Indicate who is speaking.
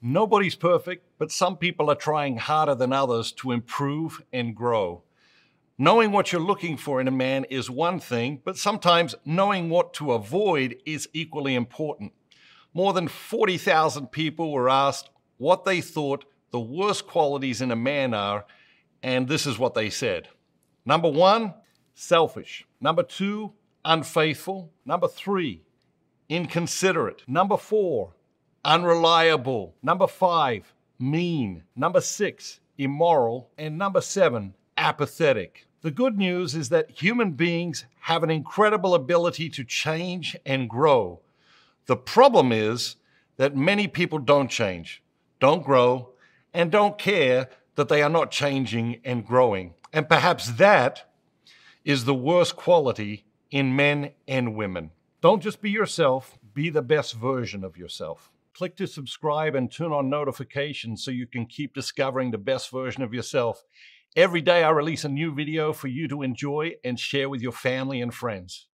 Speaker 1: Nobody's perfect, but some people are trying harder than others to improve and grow. Knowing what you're looking for in a man is one thing, but sometimes knowing what to avoid is equally important. More than 40,000 people were asked what they thought the worst qualities in a man are, and this is what they said. Number one, selfish. Number two, unfaithful. Number three, inconsiderate. Number four, unreliable. Number five, mean. Number six, immoral. And number seven, apathetic. The good news is that human beings have an incredible ability to change and grow. The problem is that many people don't change, don't grow, and don't care that they are not changing and growing. And perhaps that is the worst quality in men and women. Don't just be yourself, be the best version of yourself. Click to subscribe and turn on notifications so you can keep discovering the best version of yourself. Every day I release a new video for you to enjoy and share with your family and friends.